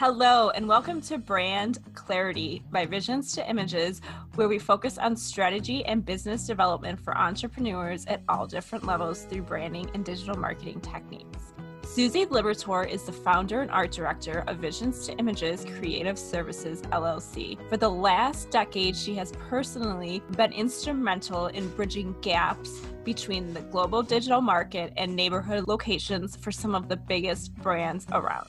Hello, and welcome to Brand Clarity by Visions to Images, where we focus on strategy and business development for entrepreneurs at all different levels through branding and digital marketing techniques. Susie Liberatore is the founder and art director of Visions to Images Creative Services LLC. For the last decade, she has personally been instrumental in bridging gaps between the global digital market and neighborhood locations for some of the biggest brands around.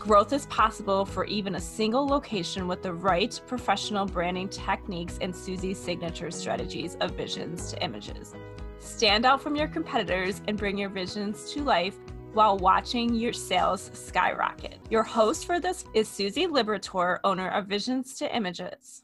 Growth is possible for even a single location with the right professional branding techniques and Susie's signature strategies of visions to images. Stand out from your competitors and bring your visions to life while watching your sales skyrocket. Your host for this is Susie Liberatore, owner of Visions to Images.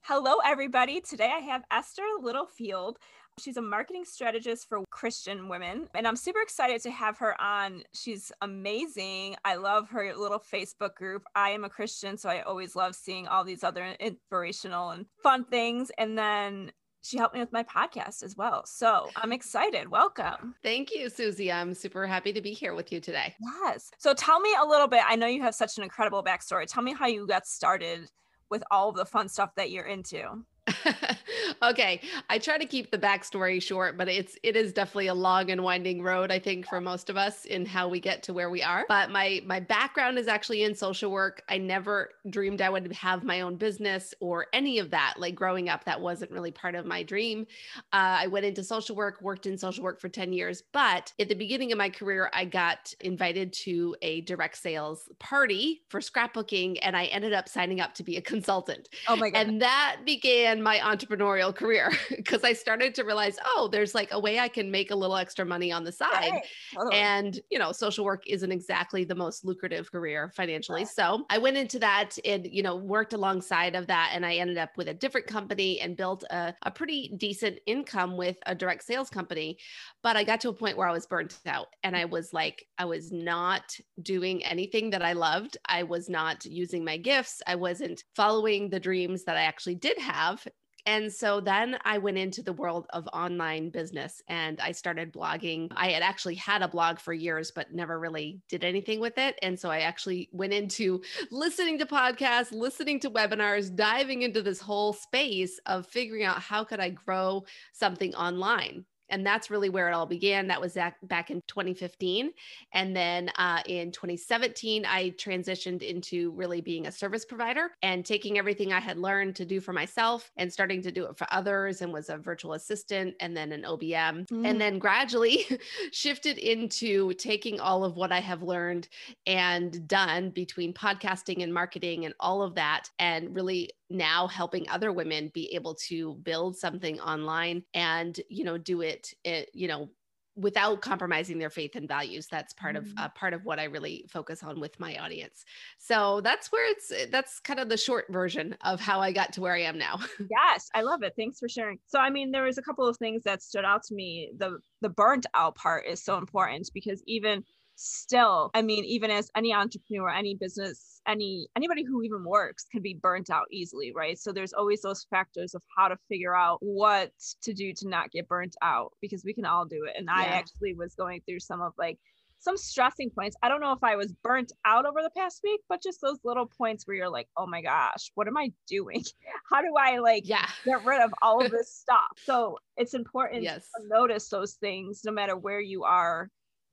Hello, everybody. Today I have Esther Littlefield. She's a marketing strategist for Christian women, and I'm super excited to have her on. She's amazing. I love her little Facebook group. I am a Christian, so I always love seeing all these other inspirational and fun things. And then she helped me with my podcast as well. So I'm excited. Welcome. Thank you, Susie. I'm super happy to be here with you today. Yes. So tell me a little bit. I know you have such an incredible backstory. Tell me how you got started with all of the fun stuff that you're into. okay, I try to keep the backstory short, but it's it is definitely a long and winding road. I think for most of us in how we get to where we are. But my my background is actually in social work. I never dreamed I would have my own business or any of that. Like growing up, that wasn't really part of my dream. Uh, I went into social work, worked in social work for ten years. But at the beginning of my career, I got invited to a direct sales party for scrapbooking, and I ended up signing up to be a consultant. Oh my god! And that began my entrepreneurial career because I started to realize, oh, there's like a way I can make a little extra money on the side. Right. Totally. And, you know, social work isn't exactly the most lucrative career financially. Right. So I went into that and, you know, worked alongside of that. And I ended up with a different company and built a, a pretty decent income with a direct sales company. But I got to a point where I was burnt out and I was like, I was not doing anything that I loved. I was not using my gifts. I wasn't following the dreams that I actually did have and so then I went into the world of online business and I started blogging. I had actually had a blog for years, but never really did anything with it. And so I actually went into listening to podcasts, listening to webinars, diving into this whole space of figuring out how could I grow something online and that's really where it all began. That was back in 2015. And then uh, in 2017, I transitioned into really being a service provider and taking everything I had learned to do for myself and starting to do it for others and was a virtual assistant and then an OBM. Mm. And then gradually shifted into taking all of what I have learned and done between podcasting and marketing and all of that and really now helping other women be able to build something online and you know do it, it you know without compromising their faith and values. That's part mm-hmm. of uh, part of what i really focus on with my audience. So that's where it's that's kind of the short version of how i got to where i am now. Yes i love it. Thanks for sharing. So i mean there was a couple of things that stood out to me. The the burnt out part is so important because even still i mean even as any entrepreneur any business any anybody who even works can be burnt out easily right so there's always those factors of how to figure out what to do to not get burnt out because we can all do it and yeah. i actually was going through some of like some stressing points. I don't know if I was burnt out over the past week, but just those little points where you're like, oh my gosh, what am I doing? How do I like yeah. get rid of all of this stuff? So it's important yes. to notice those things no matter where you are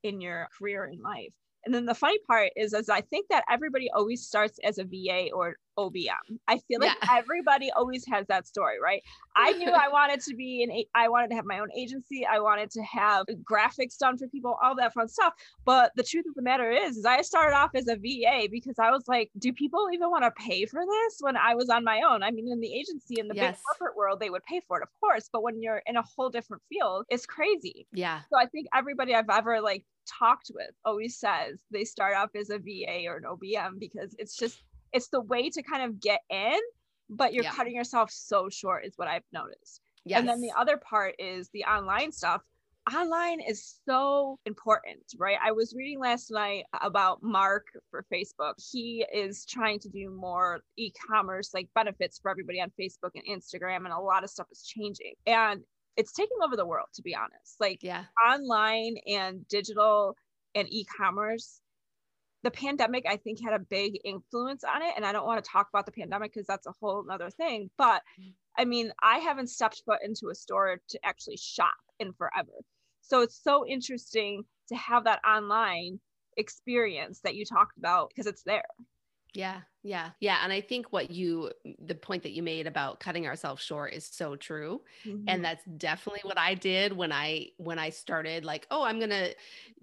in your career in life. And then the funny part is, is I think that everybody always starts as a VA or OBM. I feel like yeah. everybody always has that story, right? I knew I wanted to be an, I wanted to have my own agency. I wanted to have graphics done for people, all that fun stuff. But the truth of the matter is, is I started off as a VA because I was like, do people even want to pay for this when I was on my own? I mean, in the agency, in the yes. big corporate world, they would pay for it, of course. But when you're in a whole different field, it's crazy. Yeah. So I think everybody I've ever like talked with always says they start off as a VA or an OBM because it's just it's the way to kind of get in, but you're yeah. cutting yourself so short, is what I've noticed. Yes. And then the other part is the online stuff. Online is so important, right? I was reading last night about Mark for Facebook. He is trying to do more e commerce, like benefits for everybody on Facebook and Instagram, and a lot of stuff is changing. And it's taking over the world, to be honest. Like, yeah, online and digital and e commerce the pandemic i think had a big influence on it and i don't want to talk about the pandemic because that's a whole other thing but mm. i mean i haven't stepped foot into a store to actually shop in forever. So it's so interesting to have that online experience that you talked about because it's there. Yeah yeah. Yeah. And I think what you, the point that you made about cutting ourselves short is so true. Mm-hmm. And that's definitely what I did when I, when I started like, oh, I'm going to,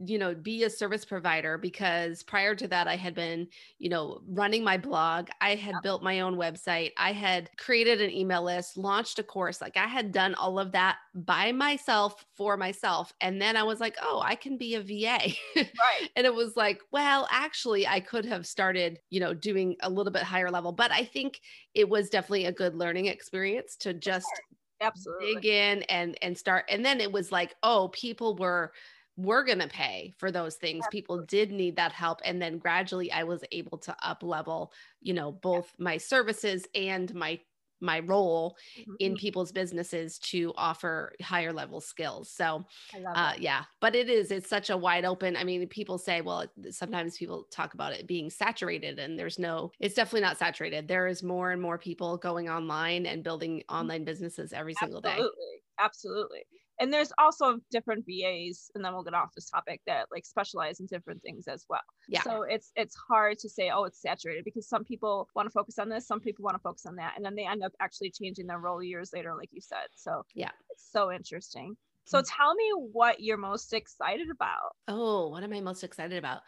you know, be a service provider because prior to that, I had been, you know, running my blog. I had built my own website. I had created an email list, launched a course. Like I had done all of that by myself for myself. And then I was like, oh, I can be a VA. Right. and it was like, well, actually, I could have started, you know, doing a little bit higher level. But I think it was definitely a good learning experience to just absolutely dig in and and start. And then it was like, oh, people were were going to pay for those things absolutely. people did need that help and then gradually i was able to up level you know both my services and my my role mm-hmm. in people's businesses to offer higher level skills. So, uh, yeah, but it is, it's such a wide open. I mean, people say, well, sometimes people talk about it being saturated, and there's no, it's definitely not saturated. There is more and more people going online and building mm-hmm. online businesses every single Absolutely. day. Absolutely and there's also different VAs, and then we'll get off this topic that like specialize in different things as well. Yeah. So it's it's hard to say, oh, it's saturated because some people want to focus on this, some people want to focus on that, and then they end up actually changing their role years later, like you said. So yeah, it's so interesting. So mm. tell me what you're most excited about. Oh, what am I most excited about?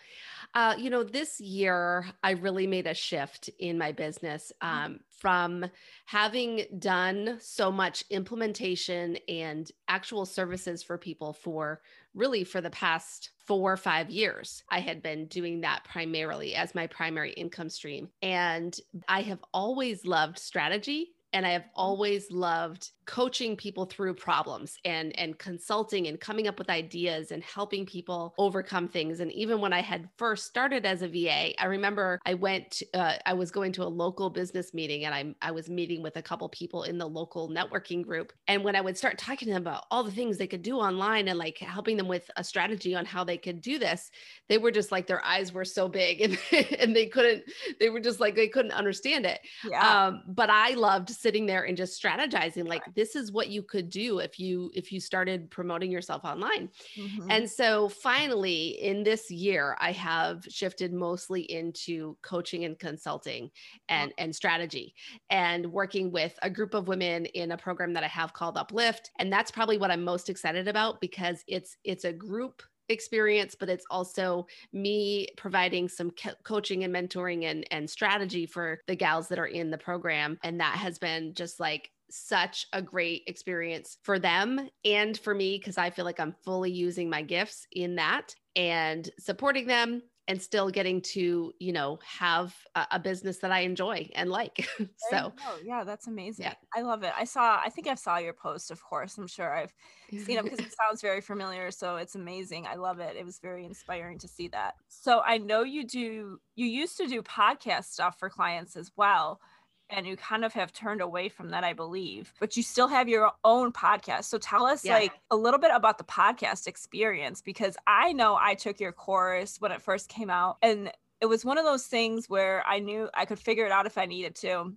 Uh, you know, this year I really made a shift in my business mm. um, from having done so much implementation and actual services for people for really for the past four or five years. I had been doing that primarily as my primary income stream. And I have always loved strategy and I have always loved coaching people through problems and and consulting and coming up with ideas and helping people overcome things. And even when i had first started as a va i remember i went uh, i was going to a local business meeting and I, I was meeting with a couple people in the local networking group. And when i would start talking to them about all the things they could do online and like helping them with a strategy on how they could do this they were just like their eyes were so big and, and they couldn't they were just like they couldn't understand it. Yeah. um, but i loved sitting there and just strategizing like this is what you could do if you if you started promoting yourself online mm-hmm. and so finally in this year i have shifted mostly into coaching and consulting and and strategy and working with a group of women in a program that i have called uplift and that's probably what i'm most excited about because it's it's a group experience, but it's also me providing some co- coaching and mentoring and, and strategy for the gals that are in the program. And that has been just like such a great experience for them and for me because I feel like I'm fully using my gifts in that and supporting them and still getting to you know have a, a business that i enjoy and like. So yeah that's amazing. Yeah. i love it. I saw i think i saw your post of course. I'm sure i've seen it because it sounds very familiar so it's amazing. I love it. It was very inspiring to see that. So i know you do you used to do podcast stuff for clients as well and you kind of have turned away from that, I believe, but you still have your own podcast. So tell us yeah. like a little bit about the podcast experience because I know I took your course when it first came out and it was one of those things where I knew I could figure it out if I needed to.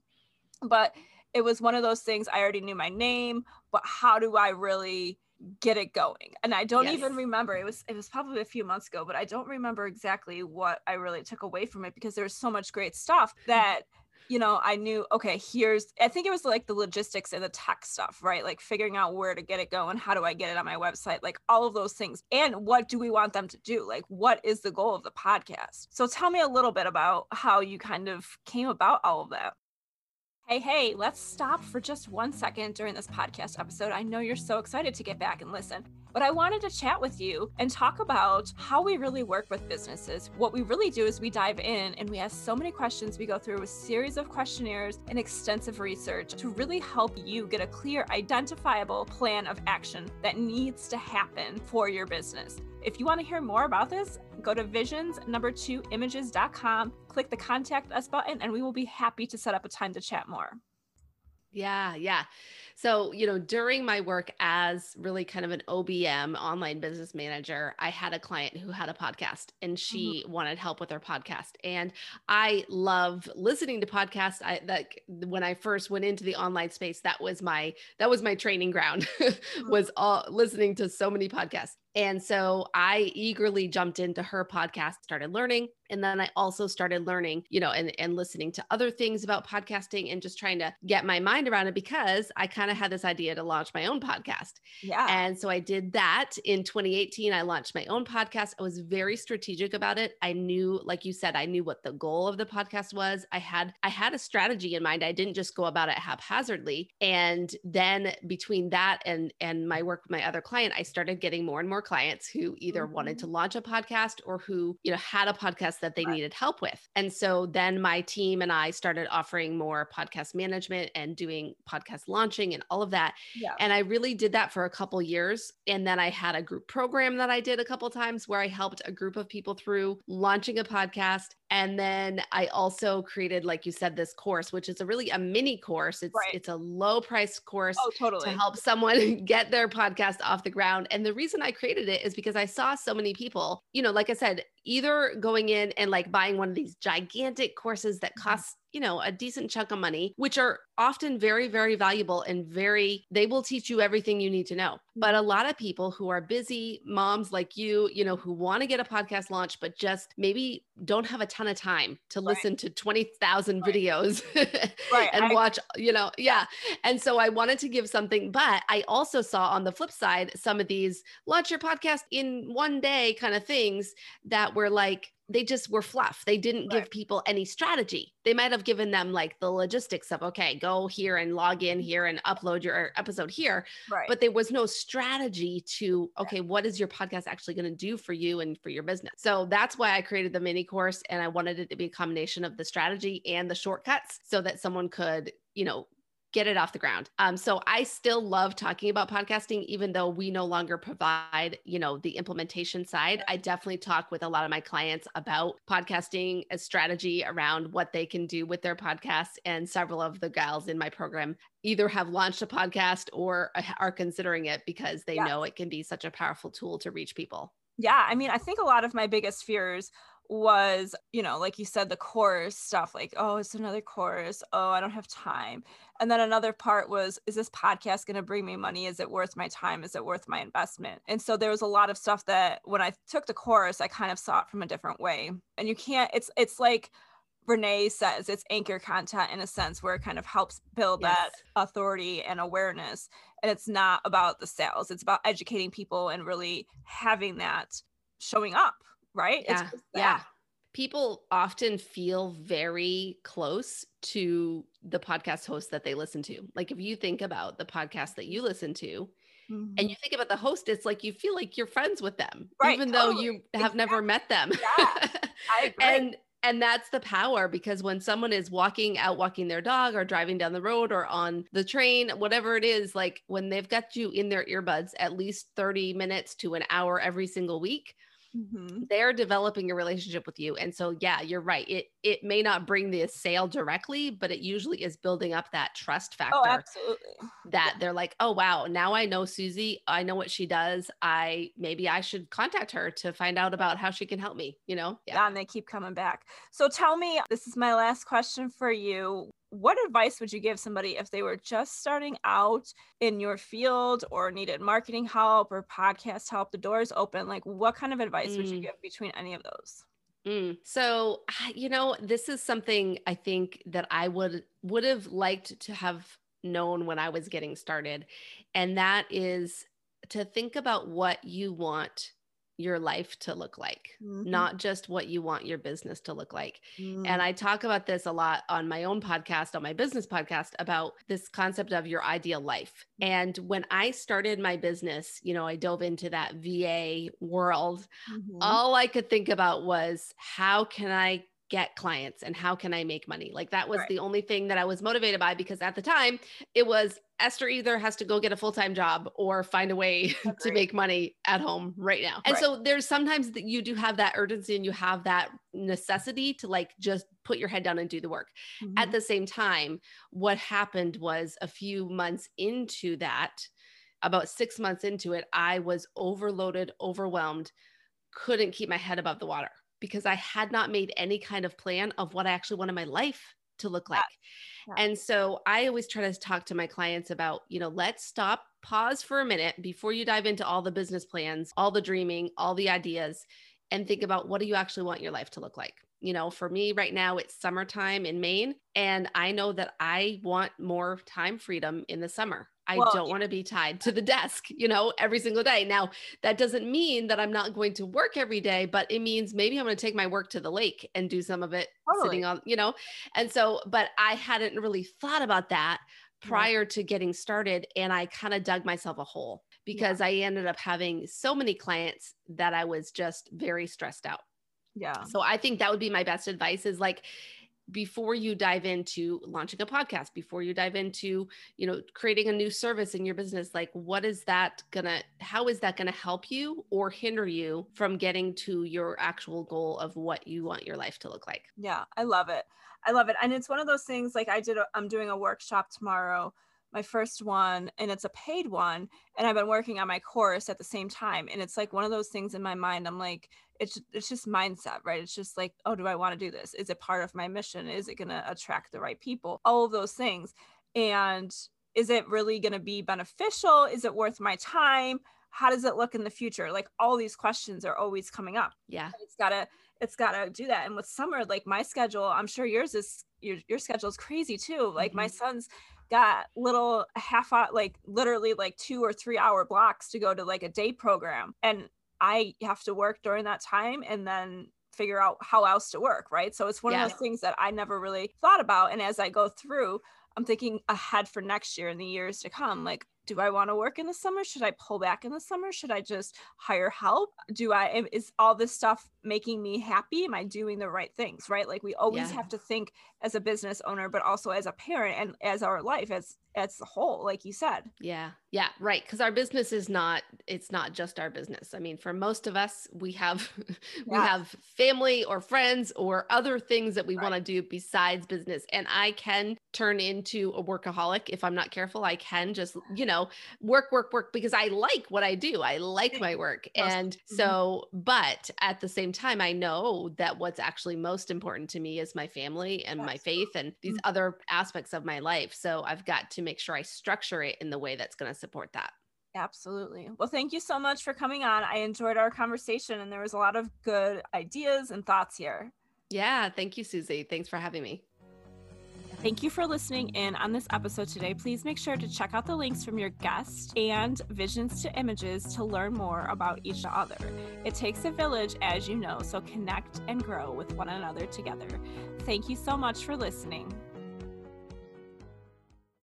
But it was one of those things I already knew my name, but how do I really get it going and i don't yes. even remember it was it was probably a few months ago but i don't remember exactly what i really took away from it because there's so much great stuff mm. that you know, I knew, okay, here's, I think it was like the logistics and the tech stuff, right? Like figuring out where to get it going. How do I get it on my website? Like all of those things. And what do we want them to do? Like, what is the goal of the podcast? So tell me a little bit about how you kind of came about all of that. Hey, hey, let's stop for just one second during this podcast episode. I know you're so excited to get back and listen, but I wanted to chat with you and talk about how we really work with businesses. What we really do is we dive in and we ask so many questions. We go through a series of questionnaires and extensive research to really help you get a clear, identifiable plan of action that needs to happen for your business. If you want to hear more about this, go to visions number two images.com, click the contact us button, and we will be happy to set up a time to chat more. Yeah, yeah. So, you know, during my work as really kind of an OBM online business manager, I had a client who had a podcast and she mm-hmm. wanted help with her podcast. And I love listening to podcasts. I like when I first went into the online space, that was my that was my training ground mm-hmm. was all listening to so many podcasts. And so I eagerly jumped into her podcast, started learning. And then I also started learning, you know, and, and listening to other things about podcasting and just trying to get my mind around it because I kind of had this idea to launch my own podcast. Yeah. And so I did that in 2018. I launched my own podcast. I was very strategic about it. I knew, like you said, I knew what the goal of the podcast was. I had I had a strategy in mind. I didn't just go about it haphazardly. And then between that and and my work with my other client, I started getting more and more clients who either wanted to mm-hmm. launch a podcast or who, you know, had a podcast that they needed help with. And so then my team and I started offering more podcast management and doing podcast launching and all of that. Yeah. And I really did that for a couple years. And then I had a group program that I did a couple times where I helped a group of people through launching a podcast and then I also created, like you said, this course, which is a really a mini course. It's right. it's a low price course oh, totally. to help someone get their podcast off the ground. And the reason I created it is because I saw so many people, you know, like I said, either going in and like buying one of these gigantic courses that mm-hmm. costs you know a decent chunk of money which are often very very valuable and very they will teach you everything you need to know but a lot of people who are busy moms like you you know who want to get a podcast launch but just maybe don't have a ton of time to right. listen to 20,000 right. videos right. and I, watch you know yeah and so I wanted to give something but I also saw on the flip side some of these launch your podcast in one day kind of things that were like they just were fluff. They didn't right. give people any strategy. They might have given them like the logistics of, okay, go here and log in here and upload your episode here. Right. But there was no strategy to, okay, what is your podcast actually going to do for you and for your business? So that's why I created the mini course and I wanted it to be a combination of the strategy and the shortcuts so that someone could, you know, get it off the ground. Um, so I still love talking about podcasting, even though we no longer provide, you know, the implementation side. I definitely talk with a lot of my clients about podcasting, a strategy around what they can do with their podcasts. And several of the gals in my program either have launched a podcast or are considering it because they yes. know it can be such a powerful tool to reach people. Yeah. I mean, I think a lot of my biggest fears was, you know, like you said, the course stuff like, oh, it's another course. Oh, I don't have time. And then another part was, is this podcast going to bring me money? Is it worth my time? Is it worth my investment? And so there was a lot of stuff that when I took the course, I kind of saw it from a different way. And you can't, it's, it's like, Renee says it's anchor content in a sense where it kind of helps build yes. that authority and awareness. And it's not about the sales, it's about educating people and really having that showing up right? Yeah. yeah. People often feel very close to the podcast host that they listen to. Like if you think about the podcast that you listen to, Mm-hmm. and you think about the host, it's like you feel like you're friends with them, right, even totally. though you have exactly. never met them. Yeah, and and that's the power because when someone is walking out walking their dog or driving down the road or on the train whatever it is like when they've got you in their earbuds at least 30 minutes to an hour every single week Mm-hmm. They're developing a relationship with you. And so yeah, you're right. It it may not bring the sale directly, but it usually is building up that trust oh, factor. Oh, absolutely. That yeah. they're like, "Oh wow, now I know Susie. I know what she does. I maybe I should contact her to find out about how she can help me." You know? Yeah, and they keep coming back. So tell me, this is my last question for you what advice would you give somebody if they were just starting out in your field or needed marketing help or podcast help the doors open like what kind of advice mm. would you mm. give between any of those mm. so you know this is something i think that i would would have liked to have known when i was getting started and that is to think about what you want your life to look like, mm-hmm. not just what you want your business to look like. Mm-hmm. And I talk about this a lot on my own podcast, on my business podcast, about this concept of your ideal life. And when I started my business, you know, I dove into that VA world. Mm-hmm. All I could think about was how can I get clients and how can I make money? Like that was right. the only thing that I was motivated by because at the time it was Esther either has to go get a full time job or find a way to make money at home right now. And right. so there's sometimes that you do have that urgency and you have that necessity to like just put your head down and do the work. Mm-hmm. At the same time, what happened was a few months into that, about six months into it, I was overloaded, overwhelmed, couldn't keep my head above the water because I had not made any kind of plan of what I actually wanted my life to look like. Yeah. Yeah. And so I always try to talk to my clients about, you know, let's stop, pause for a minute before you dive into all the business plans, all the dreaming, all the ideas, and think about what do you actually want your life to look like? You know, for me right now, it's summertime in Maine, and I know that I want more time freedom in the summer. I well, don't want to be tied to the desk, you know, every single day. Now, that doesn't mean that I'm not going to work every day, but it means maybe I'm going to take my work to the lake and do some of it totally. sitting on, you know. And so, but I hadn't really thought about that prior yeah. to getting started. And I kind of dug myself a hole because yeah. I ended up having so many clients that I was just very stressed out. Yeah. So I think that would be my best advice is like, before you dive into launching a podcast before you dive into you know creating a new service in your business like what is that gonna how is that gonna help you or hinder you from getting to your actual goal of what you want your life to look like? Yeah i love it. I love it and it's one of those things like i did i'm doing a workshop tomorrow my first one and it's a paid one and i've been working on my course at the same time and it's like one of those things in my mind i'm like it's it's just mindset right? It's just like oh do i want to do this? Is it part of my mission? Is it going to attract the right people? All of those things. And is it really going to be beneficial? Is it worth my time? How does it look in the future? Like all these questions are always coming up. Yeah. It's gotta it's gotta do that. And with summer like my schedule i'm sure yours is your, your schedule is crazy too. Like mm-hmm. my son's got little half hour like literally like two or three hour blocks to go to like a day program. And i have to work during that time and then figure out how else to work right so it's one yeah. of those things that i never really thought about and as i go through i'm thinking ahead for next year and the years to come like do I want to work in the summer? Should I pull back in the summer? Should I just hire help? Do I, is all this stuff making me happy? Am I doing the right things? Right. Like we always yeah. have to think as a business owner, but also as a parent and as our life as, as a whole, like you said. Yeah. Yeah. Right. Cause our business is not, it's not just our business. I mean, for most of us, we have, we yeah. have family or friends or other things that we right. want to do besides business. And I can turn into a workaholic if I'm not careful. I can just, you know, know, work, work, work because I like what I do. I like my work. And mm-hmm. so, but at the same time, I know that what's actually most important to me is my family and my faith and these mm-hmm. other aspects of my life. So I've got to make sure I structure it in the way that's going to support that. Absolutely. Well, thank you so much for coming on. I enjoyed our conversation and there was a lot of good ideas and thoughts here. Yeah. Thank you, Susie. Thanks for having me. Thank you for listening in on this episode today. Please make sure to check out the links from your guest and visions to images to learn more about each other. It takes a village, as you know, so connect and grow with one another together. Thank you so much for listening.